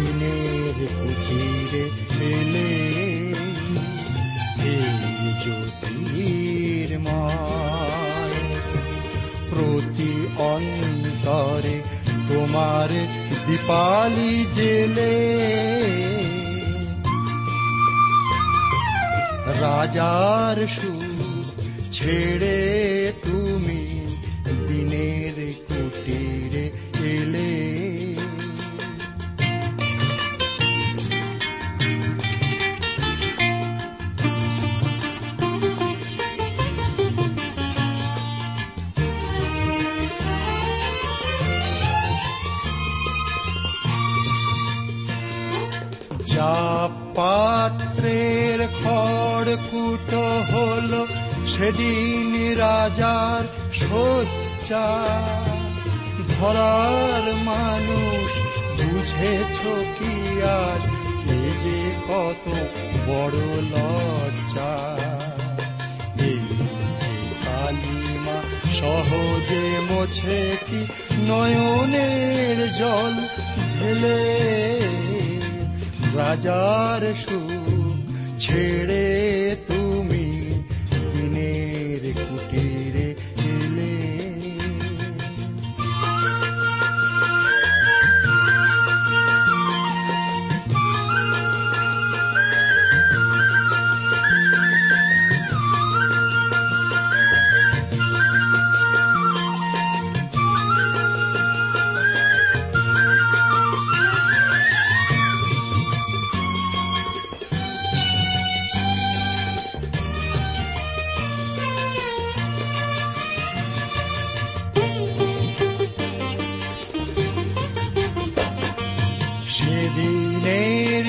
দিনের কুটিরে এলে এই জ্যোতির প্রতি অন্তরে তোমার দীপালি জেলে। রাজার সুর ছেড়ে পাত্রের খড়কুটো হল সেদিন রাজার সজ্জা ধরার মানুষ বুঝেছ কি আজ, এ যে কত বড় লজ্জা। এই কালিমা সহজে মোছে কি নয়নের জল ঢেলে। রাজার সুখ ছেড়ে তুমি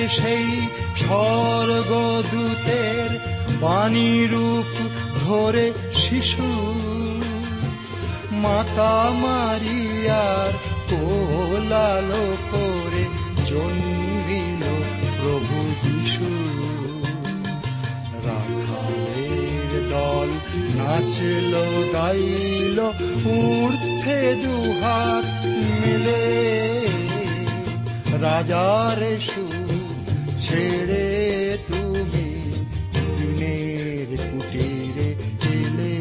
সেই স্বর্গদূতের বাণী রূপ ধরে শিশু। মাতা মারিয়ার কোলালো করে জন্মিল প্রভু যিশু। রাখালের দল নাচল, গাইল, ঊর্ধ্বে দুহাত মিলে। রাজার সুখ ছেড়ে তুমি দিনের কুটিরে এলে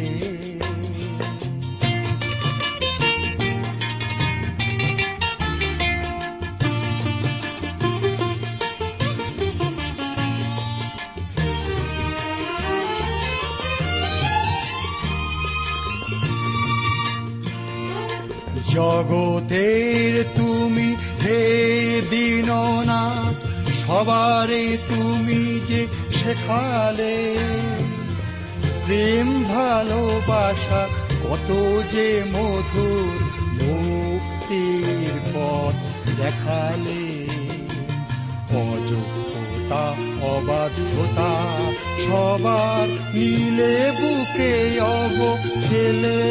জগতের তুমি হে দীননাথ সবারে তুমি যে শেখালে, প্রেম ভালোবাসা কত যে মধুর মুক্তির পথ দেখালে। অযোগ্যতা, অবাধ্যতা, সবার নীলে বুকে অব খেলে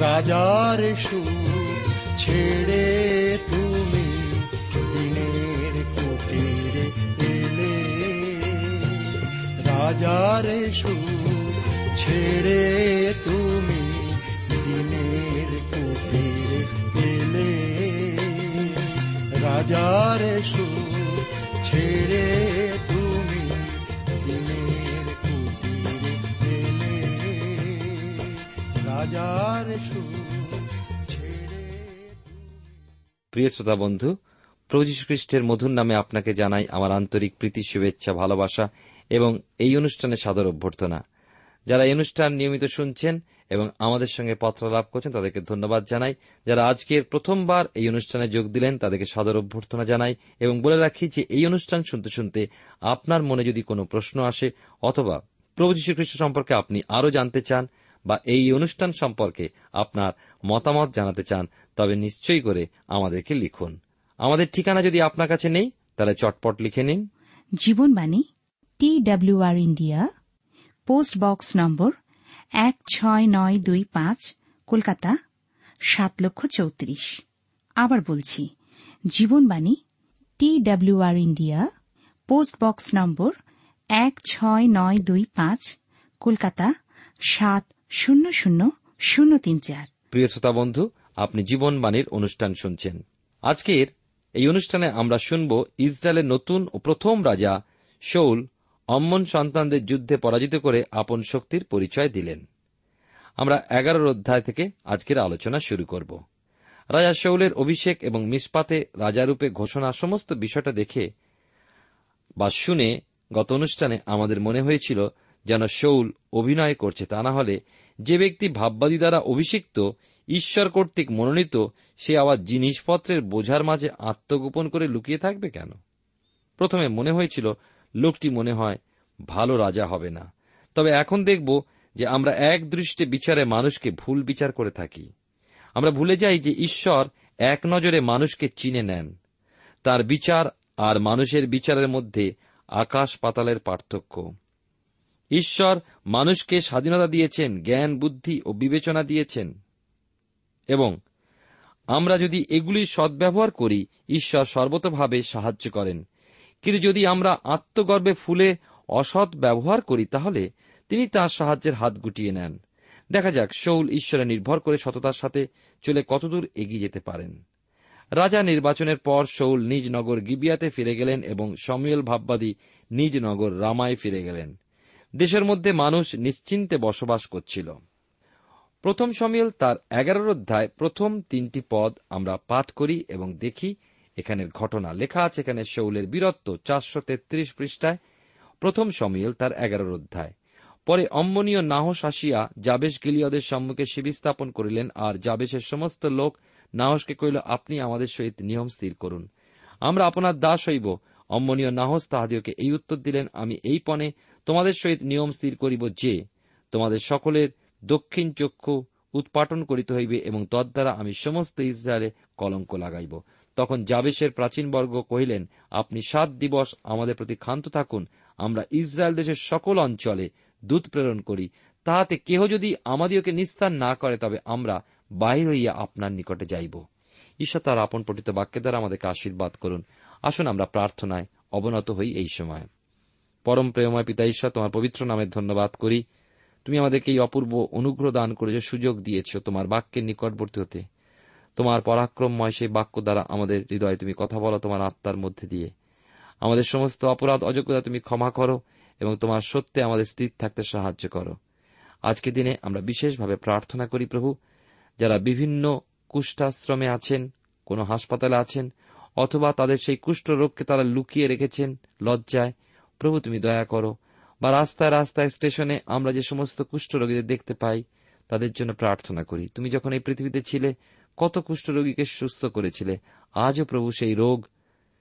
রাজার সুর ছেড়ে রাজার সুর ছেড়ে তুমি দিনের কুটিরে এলে রাজার সুর ছেড়ে প্রিয় শ্রোতা বন্ধু, প্রভু যীশু খ্রিস্টের মধুর নামে আপনাকে জানাই আমার আন্তরিক প্রীতি, শুভেচ্ছা, ভালোবাসা এবং এই অনুষ্ঠানে সাদর অভ্যর্থনা। যারা এই অনুষ্ঠান নিয়মিত শুনছেন এবং আমাদের সঙ্গে পত্রালাপ করছেন, তাদেরকে ধন্যবাদ জানাই। যারা আজকের প্রথমবার এই অনুষ্ঠানে যোগ দিলেন, তাদেরকে সাদর অভ্যর্থনা জানাই এবং বলে রাখি যে এই অনুষ্ঠান শুনতে শুনতে আপনার মনে যদি কোনো প্রশ্ন আসে অথবা প্রভু যীশু খ্রিস্ট সম্পর্কে আপনি আরও জানতে চান বা এই অনুষ্ঠান সম্পর্কে আপনার মতামত জানাতে চান, তবে নিশ্চয়ই করে আমাদেরকে লিখুন। আমাদের ঠিকানা যদি আপনার কাছে নেই, তাহলে চটপট লিখে নিন। Jibonbani T WR India post box number এক ছয় নয় দুই পাঁচ, কলকাতা, সাত লক্ষ চৌত্রিশ। আবার বলছি, Jibanbani T W R India post box number এক ছয় নয় দুই পাঁচ, কলকাতা, সাত শূন্য শূন্য শূন্য তিন চার। প্রিয় শ্রোতা বন্ধু, আপনি জীবনবাণীর অনুষ্ঠান শুনছেন। আজকের এই অনুষ্ঠানে আমরা শুনব ইসরায়েলের নতুন ও প্রথম রাজা শৌল অম্মন সন্তানদের যুদ্ধে পরাজিত করে আপন শক্তির পরিচয় দিলেন। আমরা এগারোর অধ্যায় থেকে আজকের আলোচনা শুরু করব। রাজা শৌলের অভিষেক এবং মিসপাতে রাজারূপে ঘোষণা সমস্ত বিষয়টা দেখে বা শুনে গত অনুষ্ঠানে আমাদের মনে হয়েছিল যেন শৌল অভিনয় করছে তা না হলে যে ব্যক্তি ভাববাদী দ্বারা অভিষিক্ত, ঈশ্বর কর্তৃক মনোনীত, সে আবার জিনিসপত্রের বোঝার মাঝে আত্মগোপন করে লুকিয়ে থাকবে কেন? প্রথমে মনে হয়েছিল লোকটি মনে হয় ভালো রাজা হবে না। তবে এখন দেখব যে আমরা এক দৃষ্টে বিচারে মানুষকে ভুল বিচার করে থাকি। আমরা ভুলে যাই যে ঈশ্বর এক নজরে মানুষকে চিনে নেন। তার বিচার আর মানুষের বিচারের মধ্যে আকাশ পাতালের পার্থক্য। ঈশ্বর মানুষকে স্বাধীনতা দিয়েছেন, জ্ঞান, বুদ্ধি ও বিবেচনা দিয়েছেন। এবং আমরা যদি এগুলির সদ্ব্যবহার করি, ঈশ্বর সর্বতভাবে সাহায্য করেন। কিন্তু যদি আমরা আত্মগর্বে ফুলে অসৎ ব্যবহার করি, তাহলে তিনি তার সাহায্যের হাত গুটিয়ে নেন। দেখা যাক, শৌল ঈশ্বরে নির্ভর করে সততার সাথে চলে কতদূর এগিয়ে যেতে পারেন। রাজা নির্বাচনের পর শৌল নিজ নগর গিবিয়াতে ফিরে গেলেন এবং সমীয়ল ভাববাদী নিজ নগর রামায় ফিরে গেলেন। দেশের মধ্যে মানুষ নিশ্চিন্তে বসবাস করছিল। প্রথম সমীল তার এগারোর অধ্যায় প্রথম তিনটি পদ আমরা পাঠ করি এবং দেখি এখানের ঘটনা লেখা আছে এখানে শৌলের বীরত্ব চারশো তেত্রিশ পৃষ্ঠায়। প্রথম সমীল তার এগারোর অধ্যায়। পরে অম্মনীয় নাহস আসিয়া জাবেশ গিলিয়দের সম্মুখে শিবির স্থাপন করিলেন আর জাবেশের সমস্ত লোক নাহসকে কহিল, আপনি আমাদের সহিত নিয়ম স্থির করুন। আমরা আপনার দাস হইব। অম্মনীয় নাহস তাহাদিওকে এই উত্তর দিলেন, আমি এই পণে তোমাদের সহিত নিয়ম স্থির করিব যে তোমাদের সকলের দক্ষিণ চক্ষু উৎপাটন করিতে হইবে এবং তদ্বারা আমি সমস্ত ইসরায়েলে কলঙ্ক লাগাইব। তখন জাবেশের প্রাচীনবর্গ কহিলেন, আপনি সাত দিবস আমাদের প্রতি ক্ষান্ত থাকুন। আমরা ইসরায়েল দেশের সকল অঞ্চলে দূত প্রেরণ করি। তাহাতে কেহ যদি আমাদিওকে নিস্তার না করে, তবে আমরা বাহির হইয়া আপনার নিকটে যাইব। ঈশ্বর তার আপন পঠিত বাক্যের দ্বারা আমাদেরকে আশীর্বাদ করুন। আসুন আমরা প্রার্থনায় অবনত হই এই সময়। পরম প্রেমময় পিতা ঈশ্বর তোমার পবিত্র নামের ধন্যবাদ করি। তুমি আমাদেরকে এই অপূর্ব অনুগ্রহ দান করেছ, সুযোগ দিয়েছ তোমার বাক্যের নিকটবর্তী হতে। তোমার পরাক্রমময় সেই বাক্য দ্বারা আমাদের হৃদয়ে তুমি কথা বলো তোমার আত্মার মধ্যে দিয়ে। আমাদের সমস্ত অপরাধ, অযোগ্যতা তুমি ক্ষমা করো এবং তোমার সত্যে আমাদের স্থির থাকতে সাহায্য করো। আজকে দিনে আমরা বিশেষভাবে প্রার্থনা করি, প্রভু, যারা বিভিন্ন কুষ্ঠাশ্রমে আছেন, কোন হাসপাতালে আছেন, অথবা তাদের সেই কুষ্ঠ রোগকে তারা লুকিয়ে রেখেছেন লজ্জায়, প্রভু, তুমি দয়া করো বা রাস্তায় রাস্তায় স্টেশনে আমরা যে সমস্ত কুষ্ঠ রোগীদের দেখতে পাই, তাদের জন্য প্রার্থনা করি। তুমি যখন এই পৃথিবীতে ছিলে কত কুষ্ঠ রোগীকে সুস্থ করেছিলে। আজও প্রভু সেই রোগ।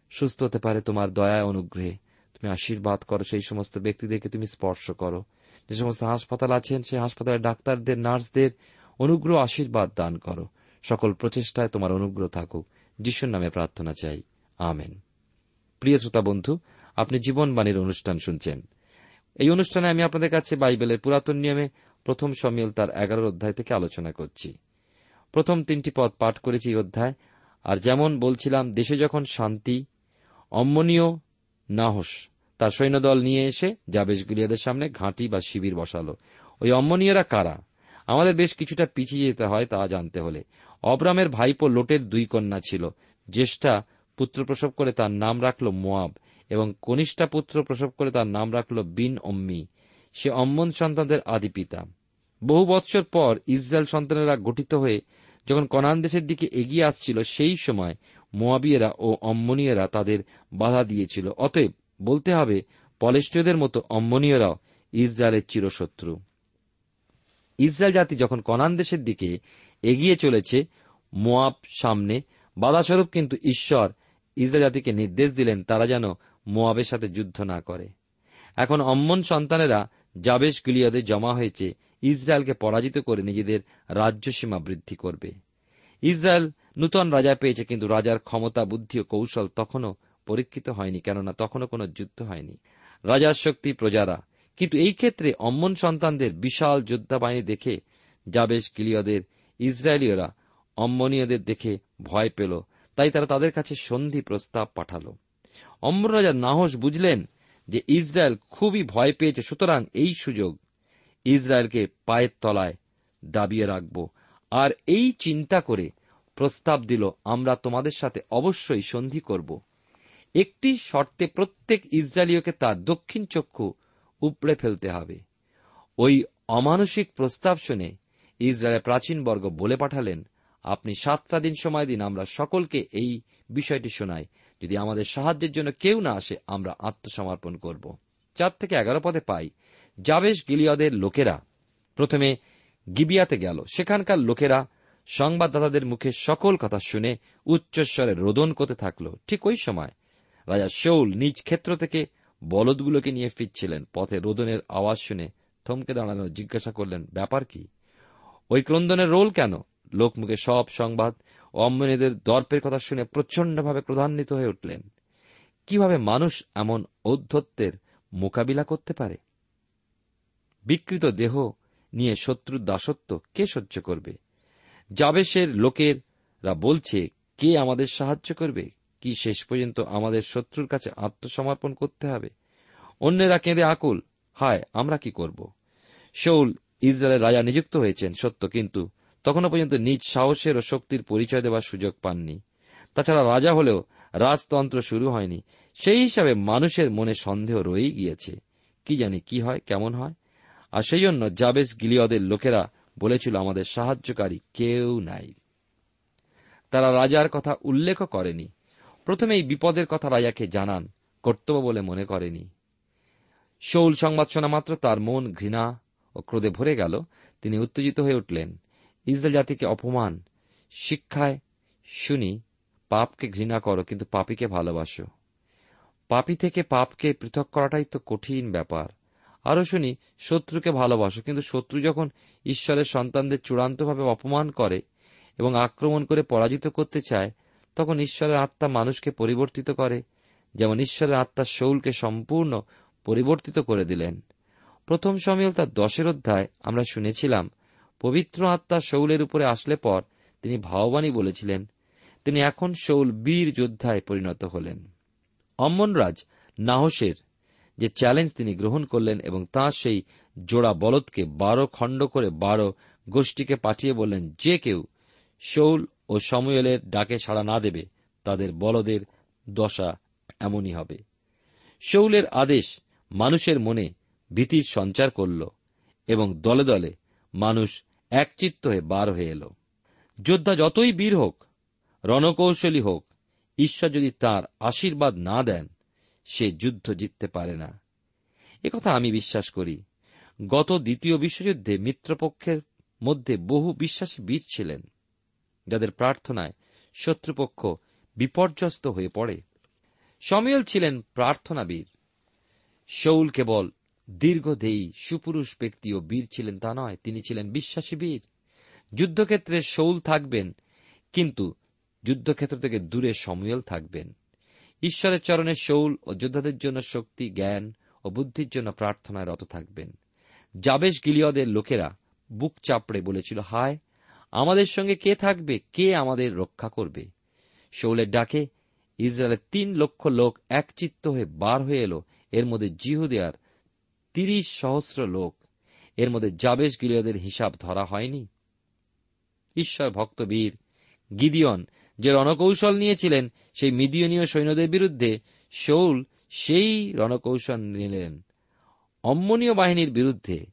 সুস্থ হতে পারে তোমার দয়া অনুগ্রহে। তুমি আশীর্বাদ করো সেই সমস্ত ব্যক্তিদেরকে তুমি স্পর্শ করো। যে সমস্ত হাসপাতাল আছেন, সেই হাসপাতালের ডাক্তারদের, নার্সদের অনুগ্রহ, আশীর্বাদ দান করো। সকল প্রচেষ্টায় তোমার অনুগ্রহ থাকুক। যিশুর নামে প্রার্থনা চাই। আমেন। প্রিয় শ্রোতা বন্ধু, আপনি জীবনবাণীর অনুষ্ঠান শুনছেন। এই অনুষ্ঠানে আমি আপনাদের কাছে বাইবেলের পুরাতন নিয়মে প্রথম সমিল তার এগারোর অধ্যায় থেকে আলোচনা করছি। প্রথম তিনটি পদ পাঠ করেছি অধ্যায়। আর যেমন বলছিলাম, দেশে যখন শান্তি অম্মনীয় নাহস, তার সৈন্যদল নিয়ে এসে জাবেশ গুলিয়াদের সামনে ঘাঁটি বা শিবির বসালো। ওই অম্মনীয়রা কারা? আমাদের বেশ কিছুটা পিছিয়ে যেতে হয় তা জানতে হলে। অব্রামের ভাইপো লোটের দুই কন্যা ছিল। জ্যেষ্ঠা পুত্র প্রসব করে তার নাম রাখল মোয়াব এবং কনিষ্ঠা পুত্র প্রসব করে তার নাম রাখল বিন অম্মি। সে অম্মন সন্তানদের আদি পিতা। বহু বৎসর পর ইসরায়েল সন্তানেরা গঠিত হয়ে যখন কনান দেশের দিকে এগিয়ে আসছিল, সেই সময় মোয়াবিয়েরা ও অম্মনীয়রা তাদের বাধা দিয়েছিল। অতএব বলতে হবে পলেষ্টীয়দের মতো অম্মনীয়রাও ইসরায়েলের চিরশত্রু। ইসরায়েল জাতি যখন কনান দেশের দিকে এগিয়ে চলেছে, মোয়াব সামনে বাধাস্বরূপ কিন্তু ঈশ্বর ইসরায়েল জাতিকে নির্দেশ দিলেন তারা যেন মোয়াবের সাথে যুদ্ধ না করে। এখন অম্মন সন্তানেরা জাবেশ গিলিয়াদে জমা হয়েছে ইসরায়েলকে পরাজিত করে নিজেদের রাজ্য সীমা বৃদ্ধি করবে। ইসরায়েল নূতন রাজা পেয়েছে, কিন্তু রাজার ক্ষমতা, বুদ্ধি ও কৌশল তখনও পরীক্ষিত হয়নি, কেননা তখনও কোনো যুদ্ধ হয়নি। রাজার শক্তি প্রজারা। কিন্তু এই ক্ষেত্রে অম্মন সন্তানদের বিশাল যোদ্ধা বাহিনী দেখে জাবেশ গিলিয়দের ইসরায়েলীয়রা অম্মনীয়দের দেখে ভয় পেল। তাই তারা তাদের কাছে সন্ধি প্রস্তাব পাঠাল। অম্র রাজা নাহস বুঝলেন যে ইসরায়েল খুবই ভয় পেয়েছে, সুতরাং এই সুযোগ ইসরায়েলকে পায়ের তলায় দাবিয়ে রাখব। আর এই চিন্তা করে প্রস্তাব দিল, আমরা তোমাদের সাথে অবশ্যই সন্ধি করব। একটি শর্তে প্রত্যেক ইসরায়েলীয়কে তার দক্ষিণ চক্ষু উপড়ে ফেলতে হবে। ওই অমানসিক প্রস্তাব শুনে ইসরায়েলের প্রাচীন বর্গ বলে পাঠালেন, আপনি সাতটা দিন সময় দিন, আমরা সকলকে এই বিষয়টি শোনাই। যদি আমাদের সাহায্যের জন্য কেউ না আসে, আমরা আত্মসমর্পণ করব। চার থেকে এগারো পদে পাই। জাবেশ গিলিয়দের লোকেরা প্রথমে গিবিয়াতে গেল। সেখানকার লোকেরা সংবাদদাতাদের মুখে সকল কথা শুনে উচ্চস্বরে রোদন করতে থাকল। ঠিক ওই সময় রাজা শৌল নিজ ক্ষেত্র থেকে বলদগুলোকে নিয়ে ফিরছিলেন। পথে রোদনের আওয়াজ শুনে থমকে দাঁড়ানো জিজ্ঞাসা করলেন, ব্যাপার কি? ওই ক্রন্দনের রোল কেন? লোকমুখে সব সংবাদ ও অম্মনীদের দর্পের কথা শুনে প্রচণ্ডভাবে ক্রধান্বিত হয়ে উঠলেন। কীভাবে মানুষ এমন ঔদ্ধত্যের মোকাবিলা করতে পারে? বিকৃত দেহ নিয়ে শত্রুর দাসত্ব কে সহ্য করবে? জাবেশের লোকেরা বলছে, কে আমাদের সাহায্য করবে? কি শেষ পর্যন্ত আমাদের শত্রুর কাছে আত্মসমর্পণ করতে হবে? অন্যেরা কেঁদে আকুল, হায়, আমরা কি করব? শৌল ইসরায়েলের রাজা নিযুক্ত হয়েছেন, সত্য, কিন্তু তখনও পর্যন্ত নিজ সাহসের ও শক্তির পরিচয় দেওয়ার সুযোগ পাননি। তাছাড়া রাজা হলেও রাজতন্ত্র শুরু হয়নি। সেই হিসাবে মানুষের মনে সন্দেহ রয়েই গিয়েছে। কি জানি কি হয়, কেমন হয়? আর সেই জন্য জাবেস গিলিয়দের লোকেরা বলেছিল, আমাদের সাহায্যকারী কেউ নাই। তারা রাজার কথা উল্লেখ করেনি। প্রথমে এই বিপদের কথা রাজাকে জানান, কর্তব্য বলে মনে করেনি। শৌল সংবাদ শোনা মাত্র তার মন ঘৃণা ও ক্রোধে ভরে গেল। তিনি উত্তেজিত হয়ে উঠলেন, ইসরায়েল জাতিকে অপমান, শিক্ষায় শুনি, পাপকে ঘৃণা করো, কিন্তু পাপীকে ভালোবাসো। পাপি থেকে পাপকে পৃথক করাটাই তো কঠিন ব্যাপার। আরও শুনি, শত্রুকে ভালোবাসো, কিন্তু শত্রু যখন ঈশ্বরের সন্তানদের চূড়ান্তভাবে অপমান করে এবং আক্রমণ করে পরাজিত করতে চায়, তখন ঈশ্বরের আত্মা মানুষকে পরিবর্তিত করে, যেমন ঈশ্বরের আত্মা শৌলকে সম্পূর্ণ পরিবর্তিত করে দিলেন। প্রথম সমিল তার দশের অধ্যায় আমরা শুনেছিলাম, পবিত্র আত্মা শৌলের উপরে আসলে পর তিনি ভাববাণী বলেছিলেন, তিনি এখন শৌল বীর যোদ্ধায় পরিণত হলেন। অম্মনরাজ নাহসের যে চ্যালেঞ্জ তিনি গ্রহণ করলেন এবং তাঁর সেই জোড়া বলদকে বারো খণ্ড করে বারো গোষ্ঠীকে পাঠিয়ে বললেন, যে কেউ শৌল ও সময়েলের ডাকে সাড়া না দেবে, তাদের বলদের দশা এমনই হবে। শৌলের আদেশ মানুষের মনে ভীতির সঞ্চার করল এবং দলে দলে মানুষ একচিত্ত হয়ে বার হয়ে এল। যোদ্ধা যতই বীর হোক, রণকৌশলী হোক, ঈশ্বর যদি তার আশীর্বাদ না দেন সে যুদ্ধ জিততে পারে না। একথা আমি বিশ্বাস করি। গত দ্বিতীয় বিশ্বযুদ্ধে মিত্রপক্ষের মধ্যে বহু বিশ্বাসী বীর ছিলেন, যাদের প্রার্থনায় শত্রুপক্ষ বিপর্যস্ত হয়ে পড়ে। সমিয়ল ছিলেন প্রার্থনাবীর শৌল কেবল দীর্ঘদেয়ী সুপুরুষ ব্যক্তি ও বীর ছিলেন তা নয়, তিনি ছিলেন বিশ্বাসী বীর। যুদ্ধক্ষেত্রে শৌল থাকবেন, কিন্তু যুদ্ধক্ষেত্র থেকে দূরে সমুয়েল থাকবেন। ঈশ্বরের চরণে শৌল ও যোদ্ধাদের জন্য শক্তি, জ্ঞান ও বুদ্ধির জন্য প্রার্থনায় রত থাকবেন। জাবেশ গিলিয়দের লোকেরা বুক চাপড়ে বলেছিল, হায়, আমাদের সঙ্গে কে থাকবে? কে আমাদের রক্ষা করবে? শৌলের ডাকে ইসরায়েলের তিন লক্ষ লোক একচিত্ত হয়ে বার হয়ে এলো। এর মধ্যে জিহুদিয়ার তিরিশ সহস্র লোক। এর মধ্যে জাবেশ গিলিয়দের হিসাব ধরা হয়নি। ঈশ্বর ভক্ত বীর গিদিয়ন যে রণকৌশল নিয়েছিলেন, সেই মিদিয়নীয় সৈন্যদের বিরুদ্ধে শৌল সেই রণকৌশল নিলেন। অম্মনীয় বাহিনীর বিরুদ্ধে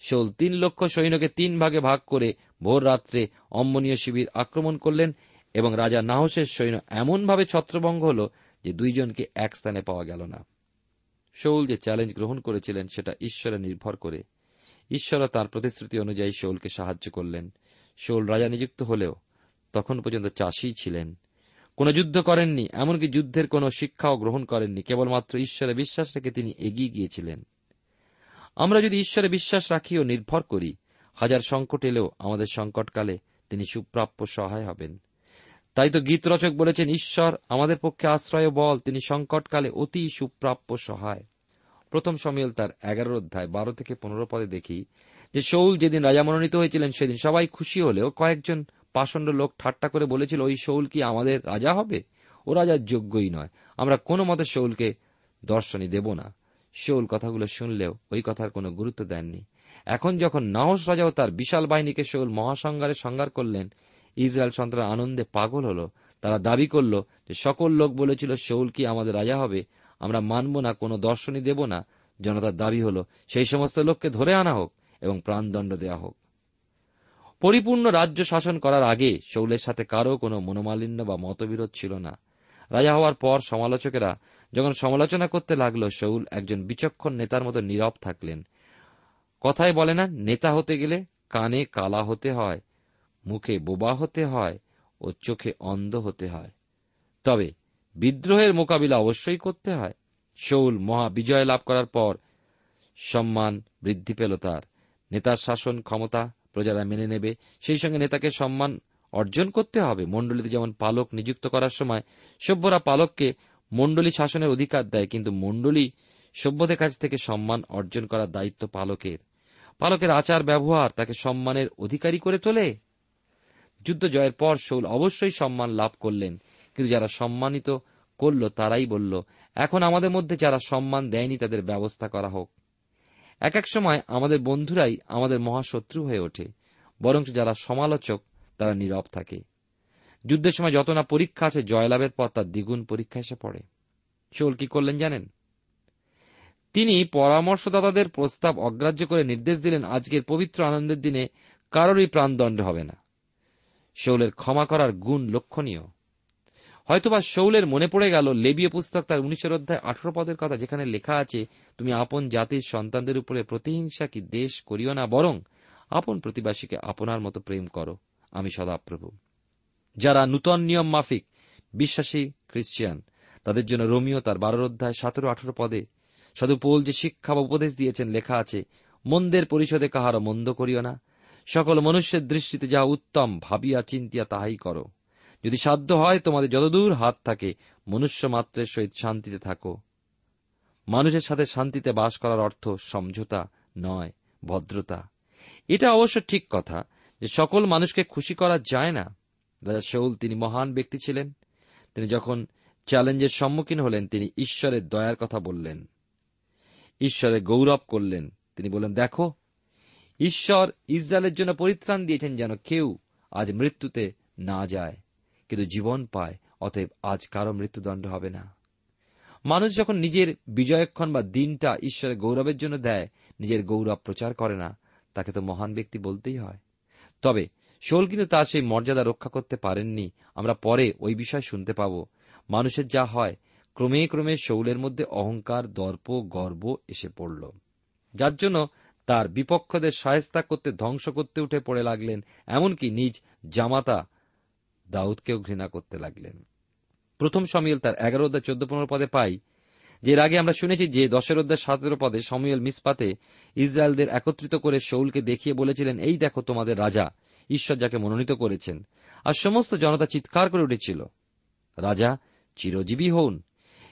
শৌল তিন লক্ষ সৈন্যকে তিন ভাগে ভাগ করে ভোর রাত্রে অম্মনীয় শিবির আক্রমণ করলেন এবং রাজা নাহসের সৈন্য এমনভাবে ছত্রভঙ্গ হল যে দুইজনকে এক স্থানে পাওয়া গেল না। শৌল যে চ্যালেঞ্জ গ্রহণ করেছিলেন, সেটা ঈশ্বরে নির্ভর করে। ঈশ্বর তার প্রতিশ্রুতি অনুযায়ী শৌলকে সাহায্য করলেন। শৌল রাজা নিযুক্ত হলেও তখন পর্যন্ত চাষী ছিলেন। কোন যুদ্ধ করেননি, এমনকি যুদ্ধের কোন শিক্ষাও গ্রহণ করেননি, কেবলমাত্র ঈশ্বরে বিশ্বাস রেখে তিনি এগিয়ে গিয়েছিলেন। আমরা যদি ঈশ্বরে বিশ্বাস রাখি ও নির্ভর করি, হাজার সংকট এলেও আমাদের সংকটকালে তিনি সুপ্রাপ্য সহায় হবেন। তাই তো গীত রচক বলেছেন, ঈশ্বর আমাদের পক্ষে আশ্রয় বল, তিনি সংকটকালে অতি সুপ্রাপ্য সহায়। প্রথম সমিল তার এগারো অধ্যায় বারো থেকে পনেরো পদে দেখি যে শৌল যেদিন রাজা মনোনীত হয়েছিলেন, সেদিন সবাই খুশি হলেও কয়েকজন পাষণ্ড লোক ঠাট্টা করে বলেছিল, ওই শৌল কি আমাদের রাজা হবে? ও রাজার যোগ্যই নয়। আমরা কোনো মতে শৌলকে দর্শনী দেব না। শৌল কথাগুলো শুনলেও ওই কথার কোনো গুরুত্ব দেননি। এখন যখন নাহস রাজাও তার বিশাল বাহিনীকে শৌল মহাসংহারে সংহার করলেন, ইসরায়েল সন্তান আনন্দে পাগল হল। তারা দাবি করল যে সকল লোক বলেছিল, শৌল কি আমাদের রাজা হবে? আমরা মানব না, কোনো দর্শনী দেব না। জনতার দাবি হল, সেই সমস্ত লোককে ধরে আনা হোক এবং প্রাণদণ্ড দেওয়া হোক। পরিপূর্ণ রাজ্য শাসন করার আগে শৌলের সাথে কারও কোনো মনোমালিন্য বা মতবিরোধ ছিল না। রাজা হওয়ার পর সমালোচকেরা যখন সমালোচনা করতে লাগল, শৌল একজন বিচক্ষণ নেতার মতো নীরব থাকলেন। কথায় বলে না, নেতা হতে গেলে কানে কালা হতে হয়, মুখে বোবা হতে হয় ও চোখে অন্ধ হতে হয়। তবে বিদ্রোহের মোকাবিলা অবশ্যই করতে হয়। শৌল মহা বিজয় লাভ করার পর সম্মান বৃদ্ধি পেল তার। নেতার শাসন ক্ষমতা প্রজারা মেনে নেবে। সেই সঙ্গে নেতাকে সম্মান অর্জন করতে হবে। মণ্ডলীতে যেমন পালক নিযুক্ত করার সময় সভ্যরা পালককে মণ্ডলী শাসনের অধিকার দেয়, কিন্তু মণ্ডলী সভ্যদের কাছ থেকে সম্মান অর্জন করার দায়িত্ব পালকের। পালকের আচার ব্যবহার তাকে সম্মানের অধিকারী করে তোলে। যুদ্ধ জয়ের পর শৌল অবশ্যই সম্মান লাভ করলেন, কিন্তু যারা সম্মানিত করল তারাই বলল, এখন আমাদের মধ্যে যারা সম্মান দেয়নি তাদের ব্যবস্থা করা হোক। এক এক সময় আমাদের বন্ধুরাই আমাদের মহাশত্রু হয়ে ওঠে বরং যারা সমালোচক, তারা নীরব থাকে। যুদ্ধের সময় যত না পরীক্ষা আছে, জয়লাভের পর তার দ্বিগুণ পরীক্ষা এসে পড়ে। শোল কি করলেন জানেন? তিনি পরামর্শদাতাদের প্রস্তাব অগ্রাহ্য করে নির্দেশ দিলেন, আজকের পবিত্র আনন্দের দিনে কারোরই প্রাণদণ্ড হবে না। শৌলের ক্ষমা করার গুণ লক্ষণীয়। হয়তোবা শৌলের মনে পড়ে গেল, লেবীয় পুস্তক তার উনিশের অধ্যায় আঠারো পদের কথা যেখানে লেখা আছে, তুমি আপন জাতির সন্তানদের উপরে প্রতিহিংসা কি দেশ করিও না, বরং আপন প্রতিবাসীকে আপনার মতো প্রেম করো। আমি সদাপ্রভু। যারা নূতন নিয়ম মাফিক, বিশ্বাসী খ্রিস্টিয়ান তাদের জন্য রোমিও তার বারোর অধ্যায় সতেরো আঠারো পদে সাধু পোল যে শিক্ষা বা উপদেশ দিয়েছেন, লেখা আছে, মন্দের পরিষদে কাহারও মন্দ করিও না। সকল মনুষ্যের দৃষ্টিতে যা উত্তম ভাবিয়া চিন্তিয়া তাহাই করো। যদি সাধ্য হয়, তোমাদের যতদূর হাত থাকে, মনুষ্য মাত্রের সহিত শান্তিতে থাকো। মানুষের সাথে শান্তিতে বাস করার অর্থ সমঝোতা নয়, ভদ্রতা। এটা অবশ্য ঠিক কথা যে সকল মানুষকে খুশি করা যায় না। রাজা শৌল তিনি মহান ব্যক্তি ছিলেন। তিনি যখন চ্যালেঞ্জের সম্মুখীন হলেন, তিনি ঈশ্বরের দয়ার কথা বললেন। ঈশ্বরের গৌরব করলেন। তিনি বললেন, দেখো, ঈশ্বর ইসরায়েলের জন্য পরিত্রাণ দিয়েছেন যেন কেউ আজ মৃত্যুতে না যায়। কিন্তু জীবন পায়, অতএব আজ কারও মৃত্যুদণ্ড হবে না। মানুষ যখন নিজের বিজয়ক্ষণ বা দিনটা ঈশ্বরের গৌরবের জন্য দেয়, নিজের গৌরব প্রচার করে না, তাকে তো মহান ব্যক্তি বলতেই হয়। তবে শোল কিন্তু তার সেই মর্যাদা রক্ষা করতে পারেননি, আমরা পরে ওই বিষয় শুনতে পাব। মানুষের যা হয়, ক্রমে ক্রমে শৌলের মধ্যে অহংকার, দর্প, গর্ব এসে পড়ল। যার জন্য তার বিপক্ষদের সায়স্তা করতে, ধ্বংস করতে উঠে পড়ে লাগলেন, এমনকি নিজ জামাতা দাউদকেও ঘৃণা করতে লাগলেন। প্রথম সমিল তার এগারো অধ্যায় চোদ্দ পনেরো পদে পাই। যে আগে আমরা শুনেছি যে দশের অধ্যায় সতেরো পদে সমুয়েল মিসপাতে ইসরায়েলদের একত্রিত করে শৌলকে দেখিয়ে বলেছিলেন, এই দেখো তোমাদের রাজা, ঈশ্বর যাকে মনোনীত করেছেন। আর সমস্ত জনতা চিৎকার করে উঠেছিল, রাজা, চিরজীবী হন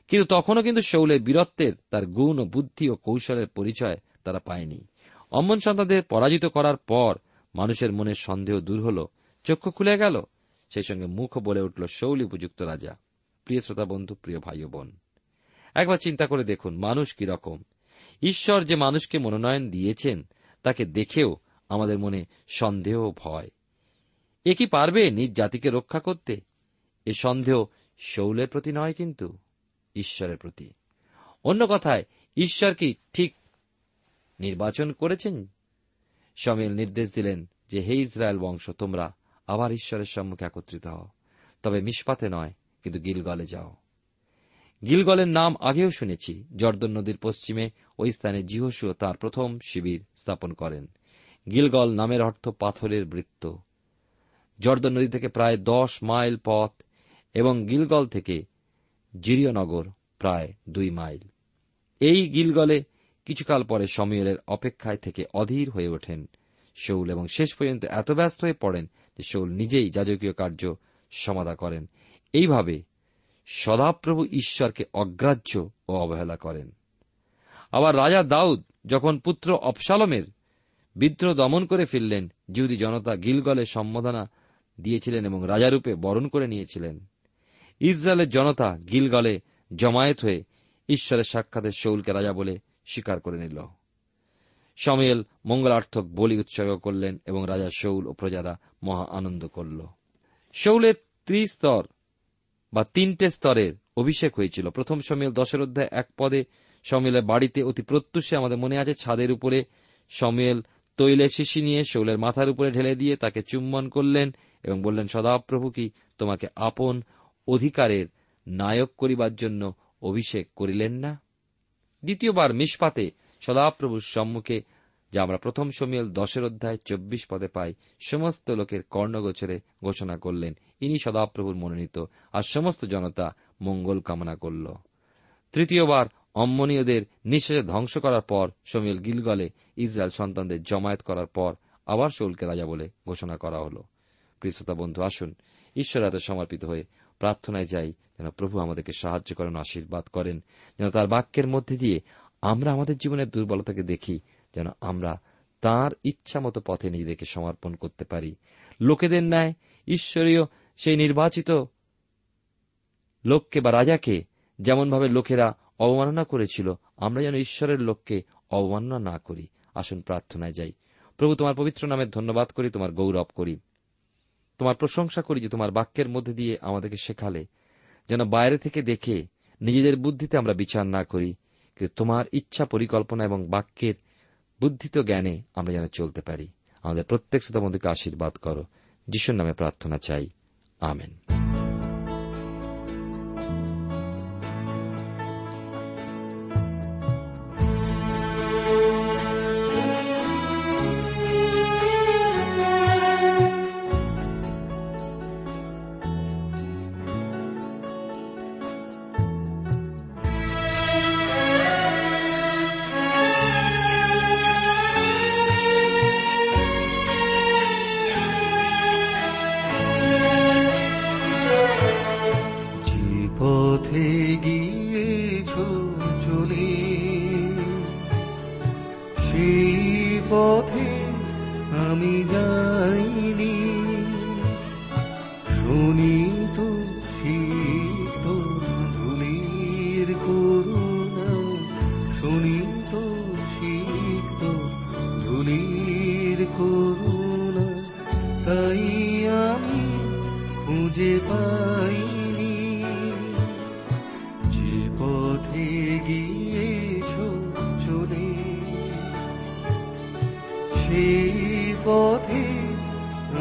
কিন্তু তখনও কিন্তু শৌলের বীরত্বের, তার গুণ ও বুদ্ধি ও কৌশলের পরিচয় তারা পায়নি। অম্মন সন্তানদের পরাজিত করার পর মানুষের মনের সন্দেহ দূর হল, চক্ষু খুলে গেল সেই সঙ্গে মুখ বলে উঠল, শৌল উপযুক্ত রাজা। প্রিয় শ্রোতা বন্ধু, প্রিয় ভাই বোন, একবার চিন্তা করে দেখুন, মানুষ কি রকম? ঈশ্বর যে মানুষকে মনোনয়ন দিয়েছেন, তাকে দেখেও আমাদের মনে সন্দেহ ভয়। এ কি পারবে নিজ জাতিকে রক্ষা করতে? এ সন্দেহ শৌলের প্রতি নয় কিন্তু ঈশ্বরের প্রতি। অন্য কথায়, ঈশ্বর কি ঠিক নির্বাচন করেছেন? সমিল নির্দেশ দিলেন যে, হে ইসরায়েল বংশ, তোমরা আবার ঈশ্বরের সম্মুখে একত্রিত হও। তবে মিসপাতে নয়, কিন্তু গিলগলে যাও। গিলগলের নাম আগেও শুনেছি, জর্দন নদীর পশ্চিমে ওই স্থানে জিহসু তার প্রথম শিবির স্থাপন করেন। গিলগল নামের অর্থ পাথরের বৃত্ত। জর্দন নদী থেকে প্রায় দশ মাইল পথ এবং গিলগল থেকে জিরিয়নগর প্রায় দুই মাইল। এই গিলগলে কিছুকাল পরে সমীরের অপেক্ষায় থেকে অধীর হয়ে ওঠেন। শৌল এবং শেষ পর্যন্ত এত ব্যস্ত হয়ে পড়েন শৌল নিজেই যাজকীয় কার্য সমাধা করেন। এইভাবে সদাপ্রভু ঈশ্বরকে অগ্রাহ্য ও অবহেলা করেন। আবার রাজা দাউদ যখন পুত্র অপসালমের বিদ্রোহ দমন করে ফিরলেন, যদি জনতা গিলগলে সম্বোধনা দিয়েছিলেন এবং রাজারূপে বরণ করে নিয়েছিলেন। ইসরায়েলের জনতা গিলগলে জমায়েত হয়ে ঈশ্বরের সাক্ষাতে শৌলকে রাজা বলে স্বীকার করে নিল। সময়েল মঙ্গলার্থক বলি উৎসর্গ করলেন এবং রাজা শৌল ও প্রজারা মহা আনন্দ করল। শৌলের ত্রিস্তর বা তিনটে স্তরের অভিষেক হয়েছিল। প্রথম সমিল দশের অধ্যায় এক পদে সমিলের বাড়িতে অতি প্রত্যুষে আমাদের মনে আছে, ছাদের উপরে সমিয়েল তৈলে শিশি নিয়ে শৌলের মাথার উপরে ঢেলে দিয়ে তাকে চুম্বন করলেন এবং বললেন, সদাপ্রভু কি তোমাকে আপন অধিকারের নায়ক করিবার জন্য অভিষেক করিলেন না? দ্বিতীয়বার মিসপাতে সদাপ্রভুর সম্মুখে, যা আমরা প্রথম সমিয়েল দশের অধ্যায় চব্বিশ পদে পাই, সমস্ত লোকের কর্ণগোচরে ঘোষণা করলেন। ইনি সদাপ্রভুর মনোনীত, আর সমস্ত জনতা মঙ্গল কামনা করল। তৃতীয়বার অম্মনীয়দের নিঃশেষে ধ্বংস করার পর সমিয়েল গিলগলে ইসরায়েল সন্তানদের জমায়েত করার পর আবার শৌলকে রাজা বলে ঘোষণা করা হল। প্রিয়তা বন্ধু, আসুন, ঈশ্বর হাতে সমর্পিত হয়ে প্রার্থনায় যাই, যেন প্রভু আমাদেরকে সাহায্য করেন, আশীর্বাদ করেন, যেন তার বাক্যের মধ্যে দিয়ে আমরা আমাদের জীবনের দুর্বলতাকে দেখি, যেন আমরা তার ইচ্ছা মতো পথে নিজেদেরকে সমর্পণ করতে পারি। লোকেদের ন্যায় ঈশ্বরীয় সেই নির্বাচিত লোককে বা রাজাকে যেমনভাবে লোকেরা অবমাননা করেছিল, আমরা যেন ঈশ্বরের লোককে অবমাননা না করি। আসুন প্রার্থনায় যাই। প্রভু, তোমার পবিত্র নামের ধন্যবাদ করি, তোমার গৌরব করি। তোমার প্রশংসা করি যে তোমার বাক্যের মধ্যে দিয়ে আমাদেরকে শেখালে, যেন বাইরে থেকে দেখে নিজেদের বুদ্ধিতে আমরা বিচার না করি। তোমার ইচ্ছা পরিকল্পনা এবং বাক্যের বুদ্ধিত জ্ঞানে আমরা যেন চলতে পারি। আমাদের প্রত্যেক শ্রোতা বন্ধুকে আশীর্বাদ করো। যিশুর নামে প্রার্থনা চাই। আমেন।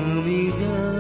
আমি যাইনি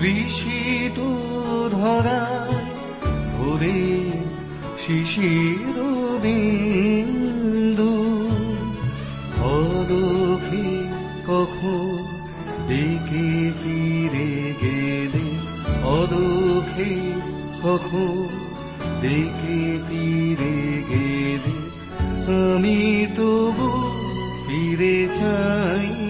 তৃষিত ধরা ভরে শিশির বিন্দু। অলৌকি কখন দেখে ফিরে গেলে? অদোখে কখন দেখে ফিরে গেলে? আমি তবু ফিরে চাইনি